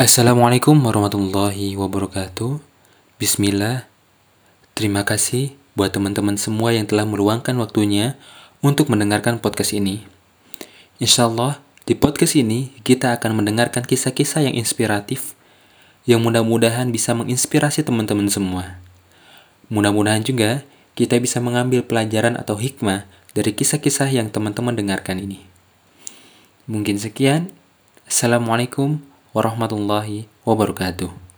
Assalamualaikum warahmatullahi wabarakatuh. Bismillah. Terima kasih buat teman-teman semua yang telah meluangkan waktunya untuk mendengarkan podcast ini. Insya Allah, di podcast ini kita akan mendengarkan kisah-kisah yang inspiratif yang mudah-mudahan bisa menginspirasi teman-teman semua. Mudah-mudahan juga kita bisa mengambil pelajaran atau hikmah dari kisah-kisah yang teman-teman dengarkan ini. Mungkin sekian. Assalamualaikum warahmatullahi wabarakatuh.